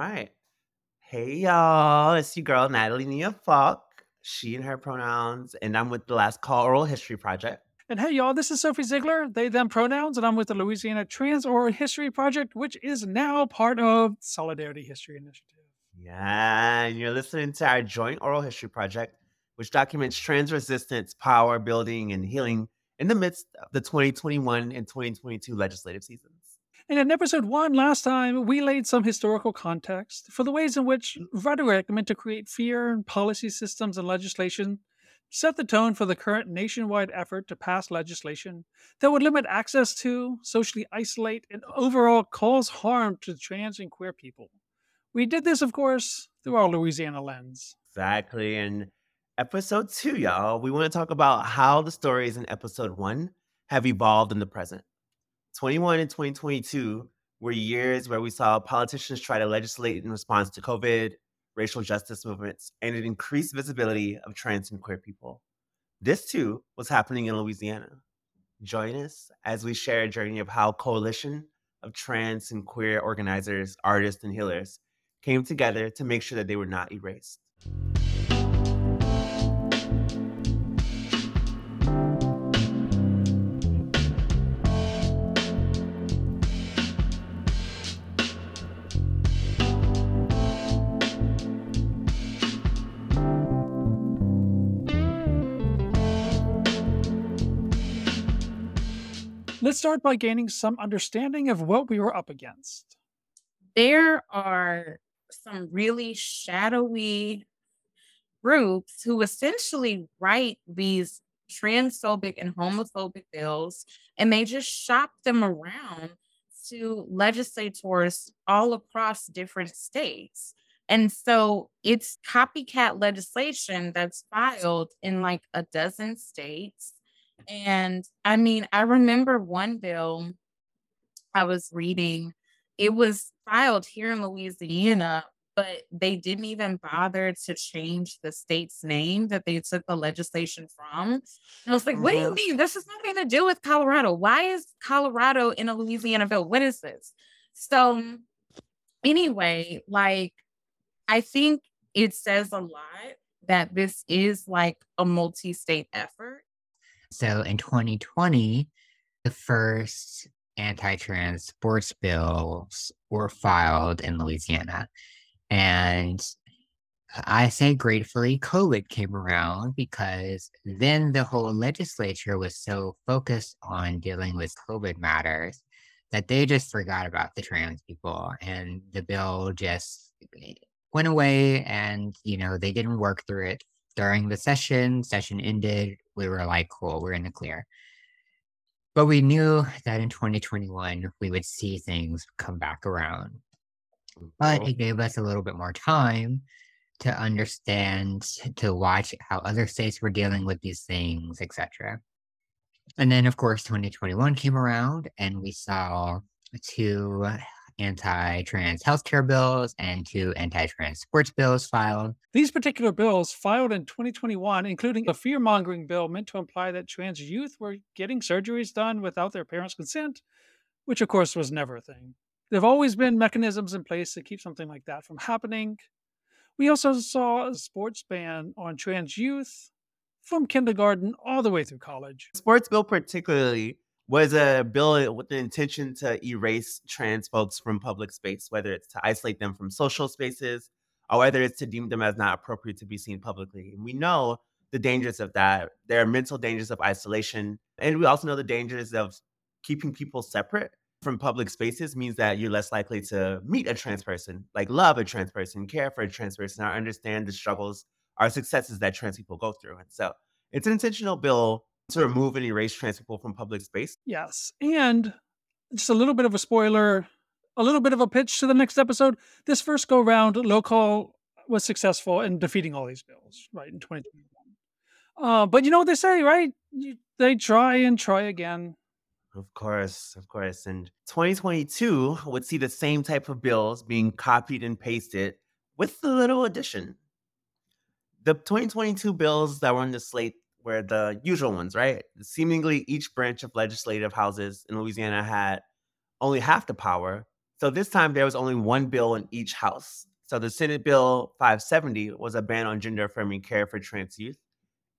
right. Hey, y'all. It's your girl, Natalie Nia Falk. She and her pronouns. And I'm with the Last Call Oral History Project. And hey, y'all, this is Sophie Ziegler, they, them pronouns, and I'm with the Louisiana Trans Oral History Project, which is now part of Solidarity History Initiative. Yeah, and you're listening to our joint oral history project, which documents trans resistance, power building, and healing in the midst of the 2021 and 2022 legislative seasons. And in episode one, last time, we laid some historical context for the ways in which mm. rhetoric meant to create fear and policy systems and legislation set the tone for the current nationwide effort to pass legislation that would limit access to, socially isolate, and overall cause harm to trans and queer people. We did this, of course, through our Louisiana lens. Exactly. And episode two, y'all, we want to talk about how the stories in episode one have evolved in the present. 21 and 2022 were years where we saw politicians try to legislate in response to COVID, racial justice movements, and an increased visibility of trans and queer people. This too was happening in Louisiana. Join us as we share a journey of how coalition of trans and queer organizers, artists, and healers came together to make sure that they were not erased. Start by gaining some understanding of what we were up against. There are some really shadowy groups who essentially write these transphobic and homophobic bills and they just shop them around to legislators all across different states. And so it's copycat legislation that's filed in like a dozen states. And I mean, I remember one bill I was reading, it was filed here in Louisiana, but they didn't even bother to change the state's name that they took the legislation from. And I was like, what do you Mhm. mean? This has nothing to do with Colorado. Why is Colorado in a Louisiana bill? What is this? So, anyway, like, I think it says a lot that this is like a multi state effort. So in 2020, the first anti trans sports bills were filed in Louisiana. And I say gratefully, COVID came around because then the whole legislature was so focused on dealing with COVID matters that they just forgot about the trans people. And the bill just went away and, you know, they didn't work through it during the session. Session ended. We were like, cool, we're in the clear. But we knew that in 2021, we would see things come back around. But it gave us a little bit more time to understand, to watch how other states were dealing with these things, etc. And then, of course, 2021 came around and we saw two anti trans healthcare bills and two anti trans sports bills filed. These particular bills, filed in 2021, including a fear mongering bill meant to imply that trans youth were getting surgeries done without their parents' consent, which of course was never a thing. There have always been mechanisms in place to keep something like that from happening. We also saw a sports ban on trans youth from kindergarten all the way through college. Sports bill, particularly, was a bill with the intention to erase trans folks from public space, whether it's to isolate them from social spaces or whether it's to deem them as not appropriate to be seen publicly. And we know the dangers of that. There are mental dangers of isolation. And we also know the dangers of keeping people separate from public spaces means that you're less likely to meet a trans person, like love a trans person, care for a trans person, or understand the struggles or successes that trans people go through. And so it's an intentional bill to remove and erase trans people from public space. Yes. And just a little bit of a spoiler, a little bit of a pitch to the next episode. This first go round, local was successful in defeating all these bills, right, in 2021. Uh, but you know what they say, right? You, they try and try again. Of course, of course. And 2022 would see the same type of bills being copied and pasted with a little addition. The 2022 bills that were on the slate were the usual ones, right? Seemingly each branch of legislative houses in Louisiana had only half the power So this time there was only one bill in each house. So the Senate Bill 570 was a ban on gender affirming care for trans youth,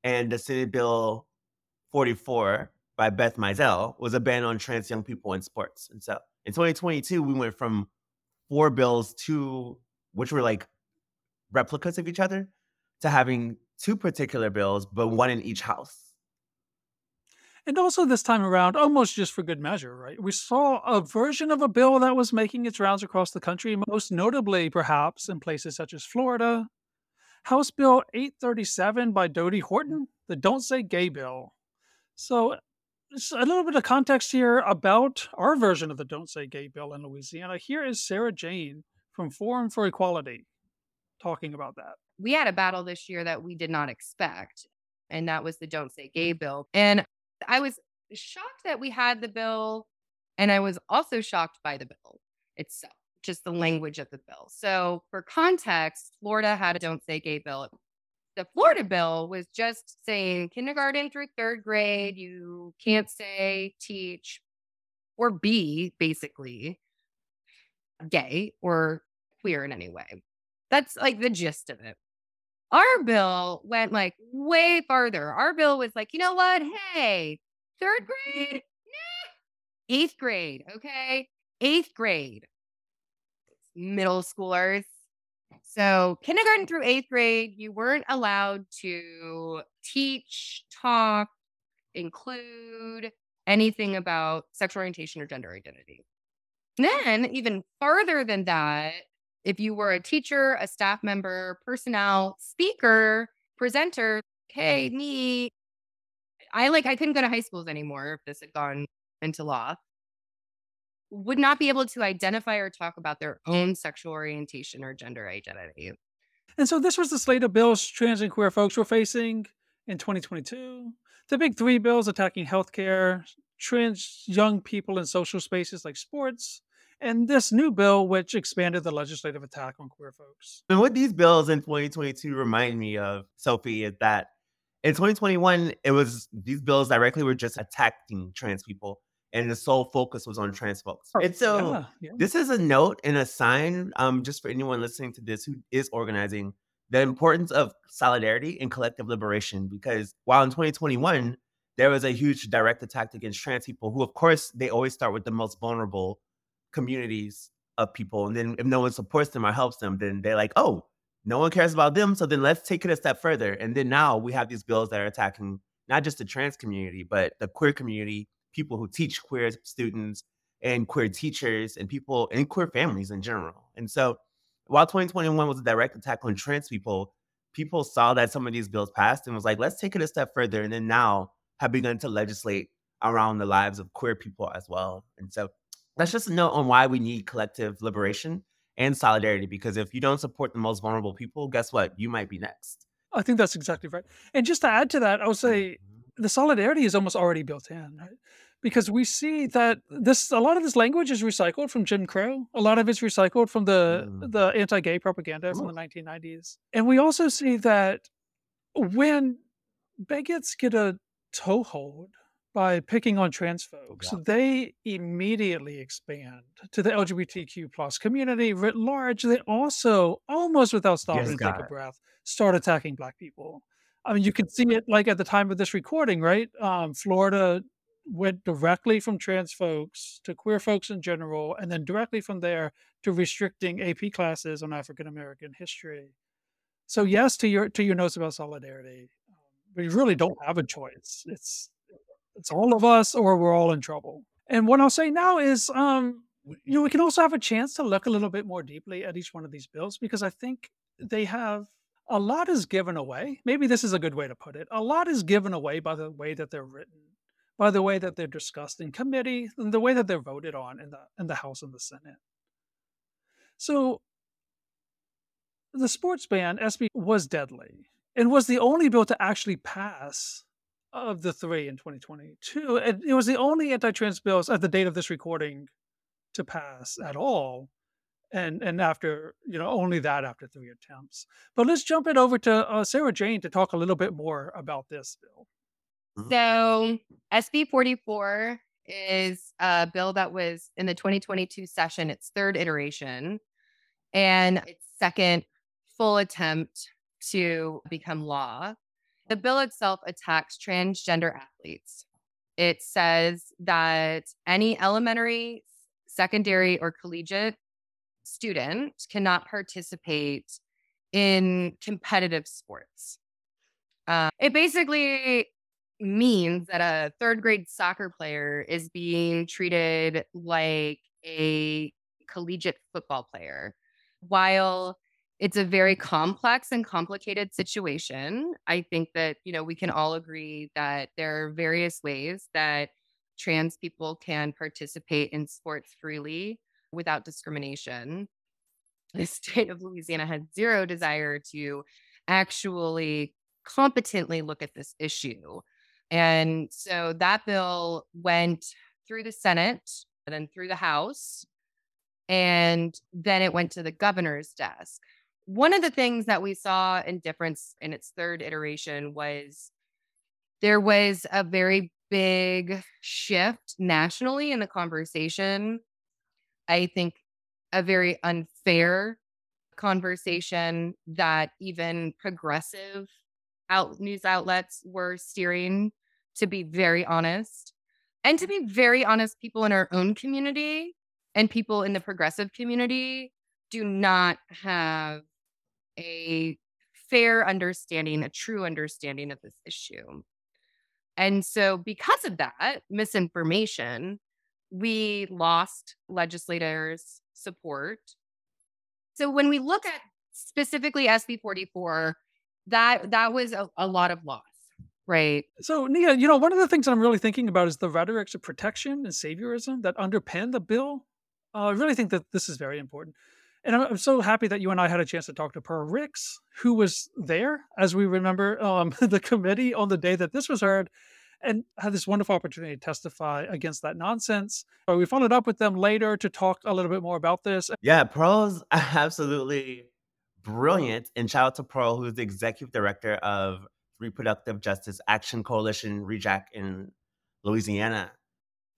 and the Senate Bill 44 by Beth Mizell was a ban on trans young people in sports. And so in 2022, we went from four bills to which were like replicas of each other to having two particular bills, but one in each house. And also this time around, almost just for good measure, right? We saw a version of a bill that was making its rounds across the country, most notably, perhaps, in places such as Florida. House Bill 837 by Dodie Horton, the Don't Say Gay bill. So, a little bit of context here about our version of the Don't Say Gay bill in Louisiana. Here is Sarah Jane from Forum for Equality talking about that. We had a battle this year that we did not expect, and that was the Don't Say Gay bill. And I was shocked that we had the bill, and I was also shocked by the bill itself, just the language of the bill. So, for context, Florida had a Don't Say Gay bill. The Florida bill was just saying kindergarten through third grade, you can't say, teach, or be basically gay or queer in any way. That's like the gist of it. Our bill went like way farther. Our bill was like, you know what? Hey, third grade? Nah. Eighth grade. Okay. Eighth grade. Middle schoolers. So, kindergarten through eighth grade, you weren't allowed to teach, talk, include anything about sexual orientation or gender identity. Then, even farther than that, if you were a teacher, a staff member, personnel, speaker, presenter, hey, me, I like, I couldn't go to high schools anymore if this had gone into law, would not be able to identify or talk about their own sexual orientation or gender identity. And so this was the slate of bills trans and queer folks were facing in 2022. The big three bills attacking healthcare, trans young people in social spaces like sports, and this new bill, which expanded the legislative attack on queer folks. And what these bills in 2022 remind me of, Sophie, is that in 2021, it was these bills directly were just attacking trans people, and the sole focus was on trans folks. And so Yeah, yeah. this is a note and a sign, um, just for anyone listening to this who is organizing, the importance of solidarity and collective liberation. Because while in 2021 there was a huge direct attack against trans people, who of course they always start with the most vulnerable communities of people, and then if no one supports them or helps them, then they're like, oh, no one cares about them, so then let's take it a step further. And then now we have these bills that are attacking not just the trans community, but the queer community, people who teach queer students and queer teachers and people and queer families in general. And so while 2021 was a direct attack on trans people, people saw that some of these bills passed and was like, let's take it a step further. And then now have begun to legislate around the lives of queer people as well. And so that's just a note on why we need collective liberation and solidarity. Because if you don't support the most vulnerable people, guess what? You might be next. I think that's exactly right. And just to add to that, I would say the solidarity is almost already built in, right? Because we see that this a lot of this language is recycled from Jim Crow. A lot of it's recycled from the Mm. the anti-gay propaganda from the 1990s. And we also see that when bigots get a toehold by picking on trans folks, Yeah. they immediately expand to the LGBTQ plus community writ large. They also, almost without stopping Yes, to take a God. breath, start attacking black people. I mean, you can see it like at the time of this recording, right? Um, Florida went directly from trans folks to queer folks in general, and then directly from there to restricting AP classes on African American history. So yes, to your to your notes about solidarity, um, we really don't have a choice. It's it's all of us, or we're all in trouble. And what I'll say now is, um, you know, we can also have a chance to look a little bit more deeply at each one of these bills because I think they have a lot is given away. Maybe this is a good way to put it. A lot is given away by the way that they're written, by the way that they're discussed in committee, and the way that they're voted on in the in the House and the Senate. So the sports ban SB was deadly and was the only bill to actually pass of the three in 2022. And it was the only anti-trans bills at the date of this recording to pass at all. And and after you know only that after three attempts. But let's jump it over to uh, Sarah Jane to talk a little bit more about this bill. So, SB 44 is a bill that was in the 2022 session, its third iteration, and its second full attempt to become law. The bill itself attacks transgender athletes. It says that any elementary, secondary, or collegiate student cannot participate in competitive sports. Uh, it basically means that a third grade soccer player is being treated like a collegiate football player. While it's a very complex and complicated situation, I think that, you know, we can all agree that there are various ways that trans people can participate in sports freely without discrimination. The state of Louisiana had zero desire to actually competently look at this issue. And so that bill went through the Senate and then through the House. And then it went to the governor's desk. One of the things that we saw in difference in its third iteration was there was a very big shift nationally in the conversation. I think a very unfair conversation that even progressive out news outlets were steering to be very honest and to be very honest people in our own community and people in the progressive community do not have a fair understanding a true understanding of this issue and so because of that misinformation we lost legislators support so when we look at specifically SB 44 that that was a, a lot of loss right So, Nia, you know, one of the things I'm really thinking about is the rhetorics of protection and saviorism that underpin the bill. Uh, I really think that this is very important. And I'm, I'm so happy that you and I had a chance to talk to Pearl Ricks, who was there, as we remember, um, the committee on the day that this was heard, and had this wonderful opportunity to testify against that nonsense. But we followed up with them later to talk a little bit more about this. Yeah, Pearl's absolutely brilliant. And shout out to Pearl, who's the executive director of Reproductive Justice Action Coalition, REJAC in Louisiana.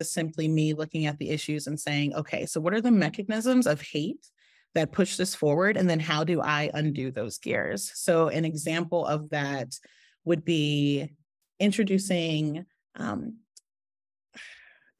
simply me looking at the issues and saying, okay, so what are the mechanisms of hate that push this forward? And then how do I undo those gears? So, an example of that would be introducing um,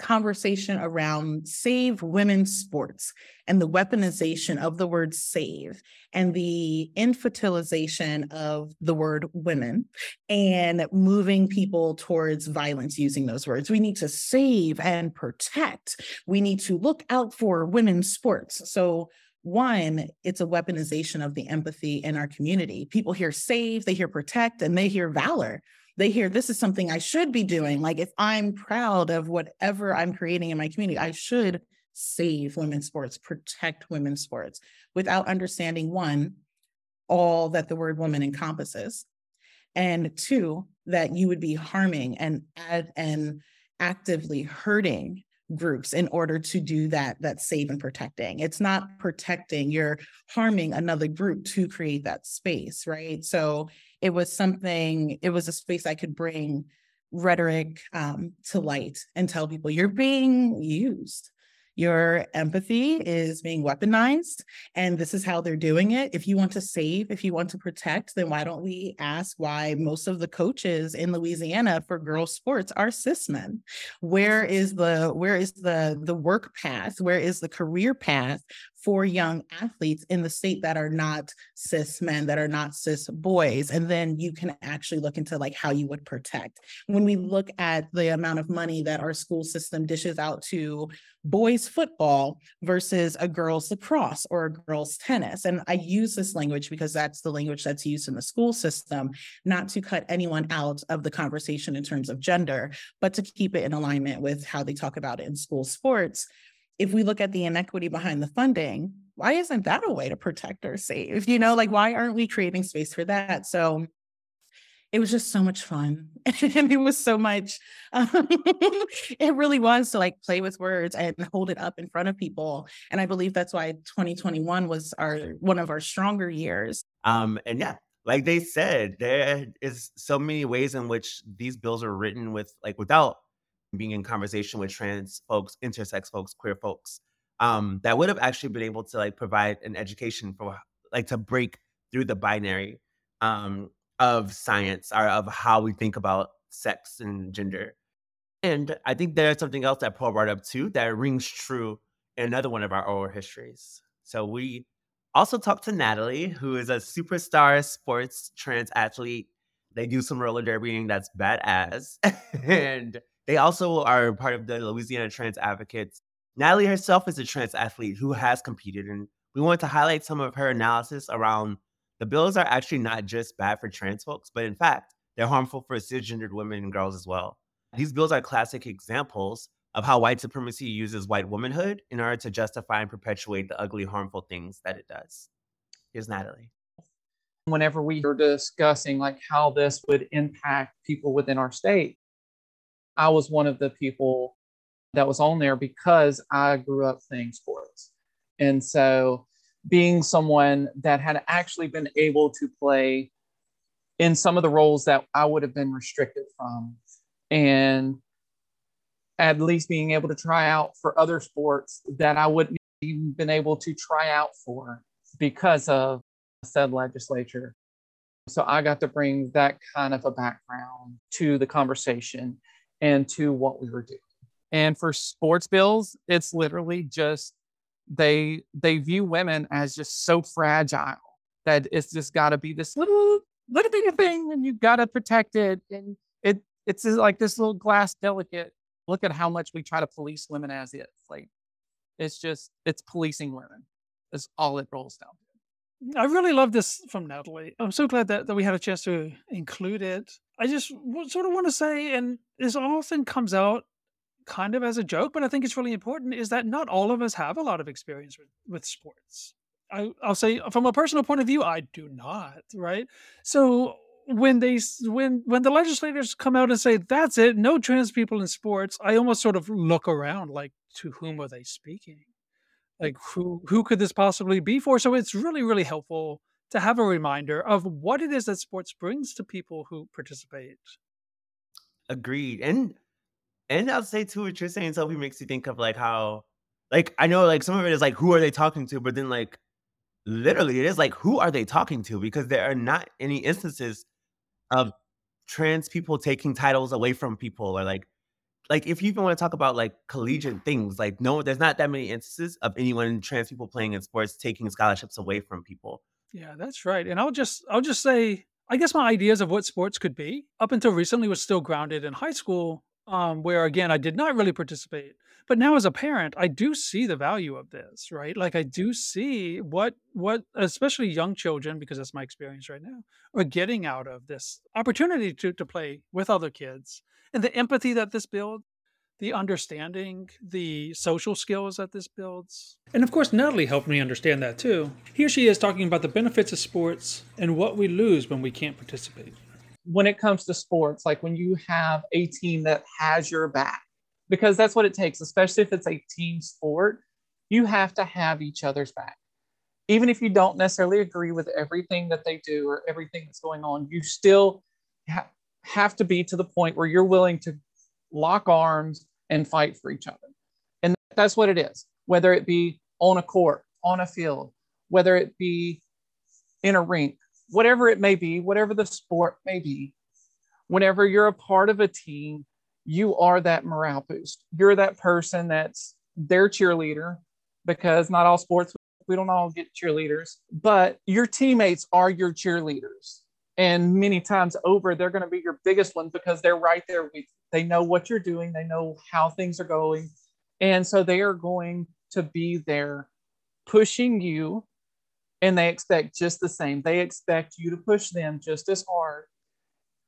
conversation around save women's sports and the weaponization of the word save and the infantilization of the word women and moving people towards violence using those words. We need to save and protect. We need to look out for women's sports. So, one, it's a weaponization of the empathy in our community. People hear save, they hear protect, and they hear valor they hear this is something I should be doing. Like if I'm proud of whatever I'm creating in my community, I should save women's sports, protect women's sports without understanding one, all that the word woman encompasses. And two, that you would be harming and and actively hurting groups in order to do that that save and protecting. It's not protecting you're harming another group to create that space right? So it was something it was a space i could bring rhetoric um, to light and tell people you're being used your empathy is being weaponized, and this is how they're doing it. If you want to save, if you want to protect, then why don't we ask why most of the coaches in Louisiana for girls sports are cis men? Where is the where is the the work path? Where is the career path for young athletes in the state that are not cis men, that are not cis boys. And then you can actually look into like how you would protect. When we look at the amount of money that our school system dishes out to boys football versus a girls lacrosse or a girls tennis. And I use this language because that's the language that's used in the school system, not to cut anyone out of the conversation in terms of gender, but to keep it in alignment with how they talk about it in school sports if we look at the inequity behind the funding, why isn't that a way to protect or save? You know, like why aren't we creating space for that? So it was just so much fun. and it was so much, um, it really was to like play with words and hold it up in front of people. And I believe that's why 2021 was our one of our stronger years. Um, and yeah, like they said, there is so many ways in which these bills are written with like without being in conversation with trans folks, intersex folks, queer folks, um, that would have actually been able to like provide an education for like to break through the binary um, of science or of how we think about sex and gender. And I think there's something else that Pearl brought up too that rings true in another one of our oral histories. So we also talked to Natalie, who is a superstar sports trans athlete. They do some roller derbying that's badass. and they also are part of the Louisiana Trans Advocates. Natalie herself is a trans athlete who has competed, and we wanted to highlight some of her analysis around the bills are actually not just bad for trans folks, but in fact, they're harmful for cisgendered women and girls as well. These bills are classic examples of how white supremacy uses white womanhood in order to justify and perpetuate the ugly, harmful things that it does. Here's Natalie. Whenever we were discussing like how this would impact people within our state, I was one of the people that was on there because I grew up playing sports. And so being someone that had actually been able to play in some of the roles that I would have been restricted from and at least being able to try out for other sports that I wouldn't even been able to try out for because of said legislature. So I got to bring that kind of a background to the conversation and to what we were doing. And for sports bills, it's literally just they they view women as just so fragile that it's just got to be this little little thing and you got to protect it. And it it's like this little glass delicate look at how much we try to police women as is. Like it's just it's policing women. Is all it rolls down to. I really love this from natalie. I'm so glad that, that we had a chance to include it. I just sort of want to say and this often comes out kind of as a joke, but I think it's really important is that not all of us have a lot of experience with, with sports. I, I'll say from a personal point of view, I do not, right? So when they when when the legislators come out and say that's it, no trans people in sports, I almost sort of look around like to whom are they speaking? Like who who could this possibly be for? So it's really really helpful to have a reminder of what it is that sports brings to people who participate. Agreed. And and I'll say too, what you're saying, Sophie, makes you think of like how, like, I know like some of it is like, who are they talking to? But then like, literally, it is like, who are they talking to? Because there are not any instances of trans people taking titles away from people or like, like if you even want to talk about like collegiate things, like no, there's not that many instances of anyone trans people playing in sports taking scholarships away from people. Yeah, that's right. And I'll just I'll just say I guess my ideas of what sports could be up until recently was still grounded in high school um, where again I did not really participate. But now as a parent, I do see the value of this, right? Like I do see what what especially young children, because that's my experience right now, are getting out of this opportunity to to play with other kids and the empathy that this builds, the understanding, the social skills that this builds. And of course, Natalie helped me understand that too. Here she is talking about the benefits of sports and what we lose when we can't participate when it comes to sports, like when you have a team that has your back, because that's what it takes, especially if it's a team sport, you have to have each other's back. Even if you don't necessarily agree with everything that they do or everything that's going on, you still ha- have to be to the point where you're willing to lock arms and fight for each other. And that's what it is, whether it be on a court, on a field, whether it be in a rink, whatever it may be, whatever the sport may be, whenever you're a part of a team, you are that morale boost. You're that person that's their cheerleader because not all sports, we don't all get cheerleaders, but your teammates are your cheerleaders. And many times over, they're going to be your biggest one because they're right there with you. They know what you're doing, they know how things are going. And so they are going to be there pushing you and they expect just the same. They expect you to push them just as hard.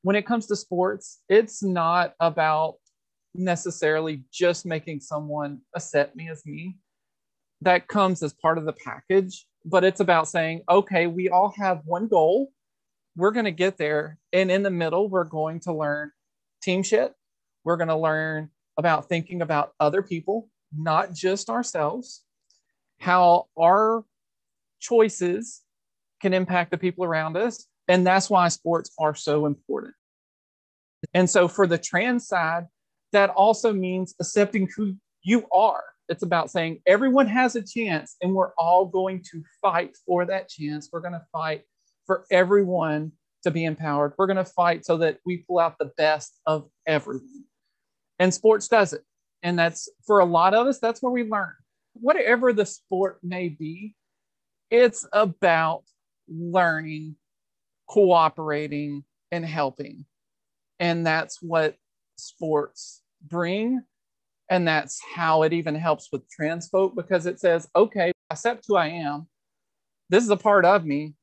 When it comes to sports, it's not about necessarily just making someone accept me as me. That comes as part of the package, but it's about saying, okay, we all have one goal. We're going to get there. And in the middle, we're going to learn team shit. We're going to learn about thinking about other people, not just ourselves, how our choices can impact the people around us. And that's why sports are so important. And so for the trans side, that also means accepting who you are. It's about saying everyone has a chance and we're all going to fight for that chance. We're going to fight for everyone to be empowered. We're going to fight so that we pull out the best of everyone. And sports does it. And that's for a lot of us, that's where we learn. Whatever the sport may be, it's about learning, cooperating, and helping. And that's what sports bring. And that's how it even helps with trans folk because it says, okay, accept who I am. This is a part of me.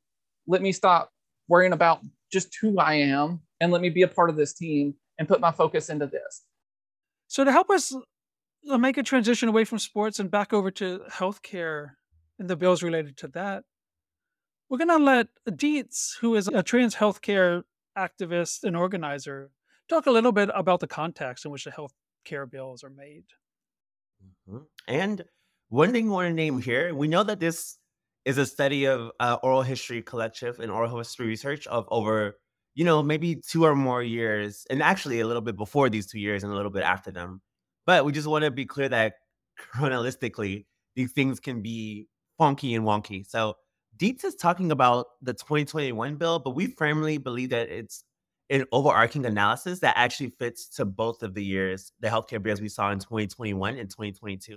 Let me stop worrying about just who I am and let me be a part of this team and put my focus into this. So, to help us uh, make a transition away from sports and back over to healthcare and the bills related to that, we're going to let Dietz, who is a trans healthcare activist and organizer, talk a little bit about the context in which the healthcare bills are made. Mhm. And one thing we want to name here, we know that this is a study of uh, oral history collective and oral history research of over, you know, maybe two or more years, and actually a little bit before these two years and a little bit after them. But we just want to be clear that chronologically, these things can be funky and wonky. So Dietz is talking about the 2021 bill, but we firmly believe that it's an overarching analysis that actually fits to both of the years, the healthcare bills we saw in 2021 and 2022.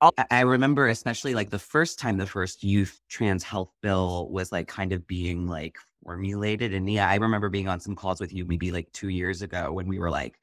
I I remember especially like the first time the first youth trans health bill was like kind of being like formulated. And yeah, I remember being on some calls with you maybe like two years ago when we were like,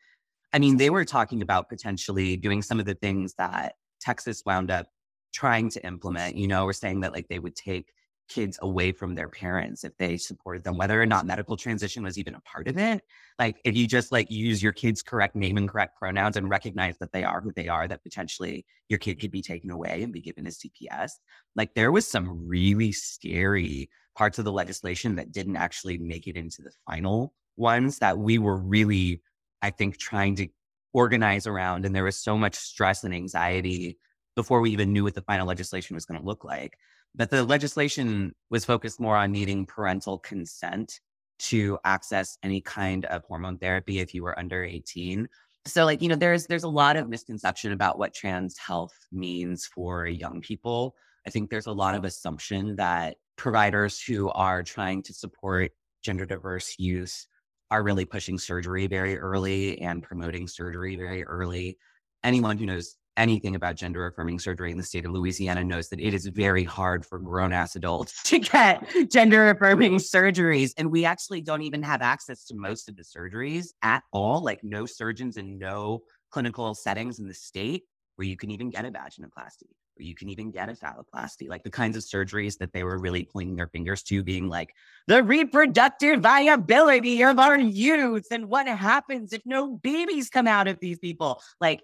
I mean, they were talking about potentially doing some of the things that Texas wound up trying to implement, you know, we're saying that like they would take kids away from their parents if they supported them, whether or not medical transition was even a part of it. Like if you just like use your kid's correct name and correct pronouns and recognize that they are who they are, that potentially your kid could be taken away and be given a CPS. Like there was some really scary parts of the legislation that didn't actually make it into the final ones that we were really, I think, trying to organize around. And there was so much stress and anxiety before we even knew what the final legislation was going to look like. But the legislation was focused more on needing parental consent to access any kind of hormone therapy if you were under 18. So like, you know, there's there's a lot of misconception about what trans health means for young people. I think there's a lot of assumption that providers who are trying to support gender diverse youth are really pushing surgery very early and promoting surgery very early. Anyone who knows anything about gender affirming surgery in the state of Louisiana knows that it is very hard for grown ass adults to get gender affirming surgeries. And we actually don't even have access to most of the surgeries at all. Like, no surgeons in no clinical settings in the state where you can even get a vaginoplasty, you can even get a phalloplasty, like the kinds of surgeries that they were really pointing their fingers to, being like, the reproductive viability of our youth and what happens if no babies come out of these people. Like,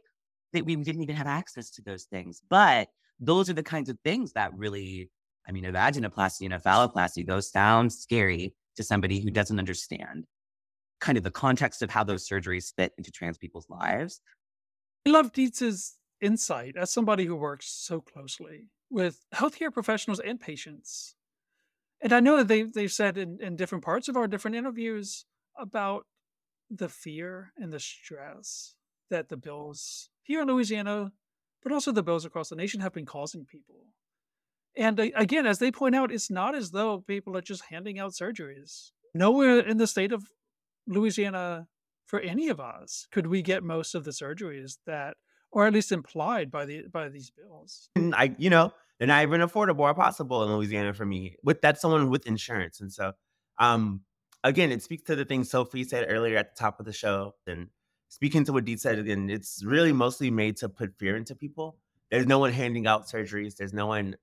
that we didn't even have access to those things. But those are the kinds of things that really, I mean, a vaginoplasty and a phalloplasty, those sound scary to somebody who doesn't understand kind of the context of how those surgeries fit into trans people's lives. I love Dietz's insight as somebody who works so closely with healthcare professionals and patients. And I know that they, they've said in, in different parts of our different interviews about the fear and the stress that the bills here in Louisiana, but also the bills across the nation have been causing people. And again, as they point out, it's not as though people are just handing out surgeries. Nowhere in the state of Louisiana, for any of us, could we get most of the surgeries that, or at least implied by the by these bills. And I, you know, they're not even affordable or possible in Louisiana for me. With that, someone with insurance, and so, um, again, it speaks to the thing Sophie said earlier at the top of the show, and speaking to what Dee said again, it's really mostly made to put fear into people. There's no one handing out surgeries. There's no one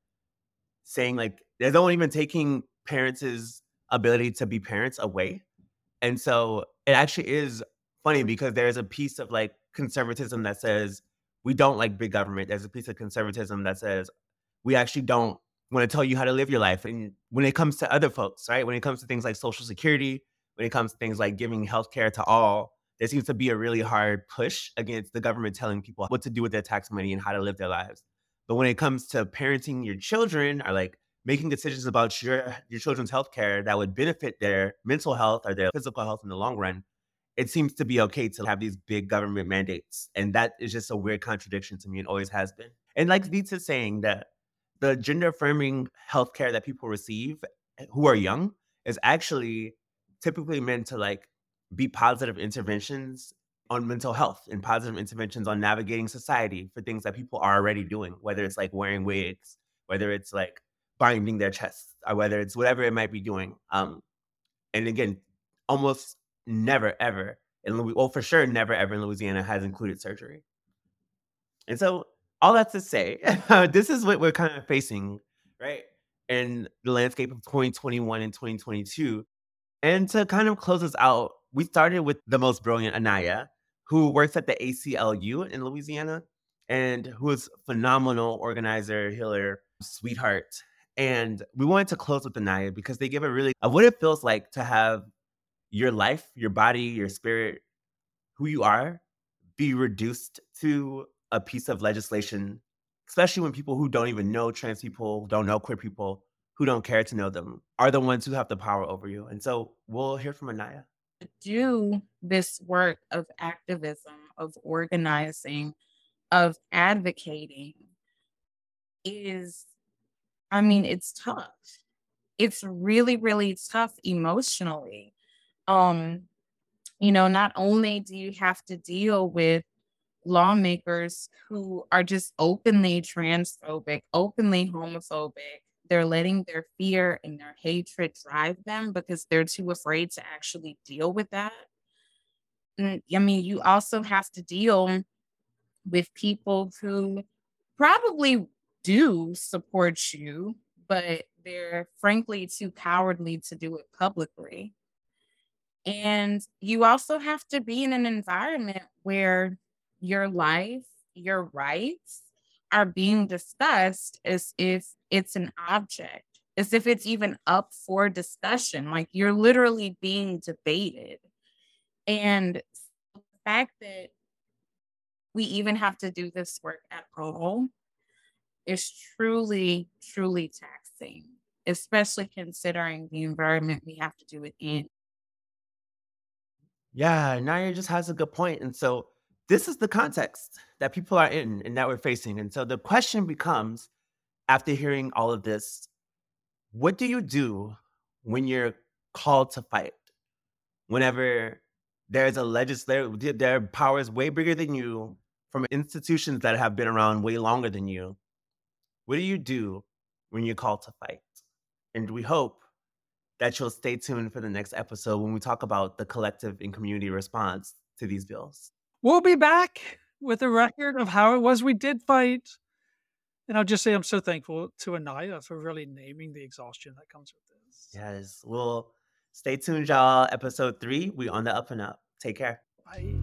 saying like there's no one even taking parents' ability to be parents away. And so it actually is funny because there's a piece of like conservatism that says we don't like big government. There's a piece of conservatism that says we actually don't want to tell you how to live your life. And when it comes to other folks, right? When it comes to things like social security, when it comes to things like giving healthcare to all, there seems to be a really hard push against the government telling people what to do with their tax money and how to live their lives. But when it comes to parenting your children or like making decisions about your your children's health care that would benefit their mental health or their physical health in the long run, it seems to be okay to have these big government mandates. And that is just a weird contradiction to me and always has been. And like Vita saying that the gender affirming healthcare that people receive eh, who are young is actually typically meant to like be positive interventions on mental health and positive interventions on navigating society for things that people are already doing, whether it's like wearing wigs, whether it's like binding their chests, or whether it's whatever it might be doing. Um, and again, almost never ever in well, for sure, never ever in Louisiana has included surgery. And so, all that to say, this is what we're kind of facing, right, in the landscape of 2021 and 2022. And to kind of close us out, we started with the most brilliant Anaya, who works at the ACLU in Louisiana and who is phenomenal organizer, healer, sweetheart. And we wanted to close with Anaya because they give a really of what it feels like to have your life, your body, your spirit, who you are, be reduced to a piece of legislation, especially when people who don't even know trans people, don't know queer people, who don't care to know them, are the ones who have the power over you. And so we'll hear from Anaya. Do this work of activism, of organizing, of advocating is, I mean, it's tough. It's really, really tough emotionally um you know not only do you have to deal with lawmakers who are just openly transphobic openly homophobic they're letting their fear and their hatred drive them because they're too afraid to actually deal with that. And, i mean you also have to deal with people who probably do support you but they're frankly too cowardly to do it publicly and you also have to be in an environment where your life, your rights are being discussed as if it's an object, as if it's even up for discussion. Like you're literally being debated. And the fact that we even have to do this work at all is truly, truly taxing, especially considering the environment we have to do it in. Yeah, Naya just has a good point. And so this is the context that people are in and that we're facing. And so the question becomes after hearing all of this, what do you do when you're called to fight? Whenever there's a legislature, there are powers way bigger than you from institutions that have been around way longer than you. What do you do when you're called to fight? And we hope that you'll stay tuned for the next episode when we talk about the collective and community response to these bills. We'll be back with a record of how it was we did fight. And I'll just say I'm so thankful to Anaya for really naming the exhaustion that comes with this. Yes. Well, stay tuned, y'all. Episode three, we on the up and up. Take care. Bye.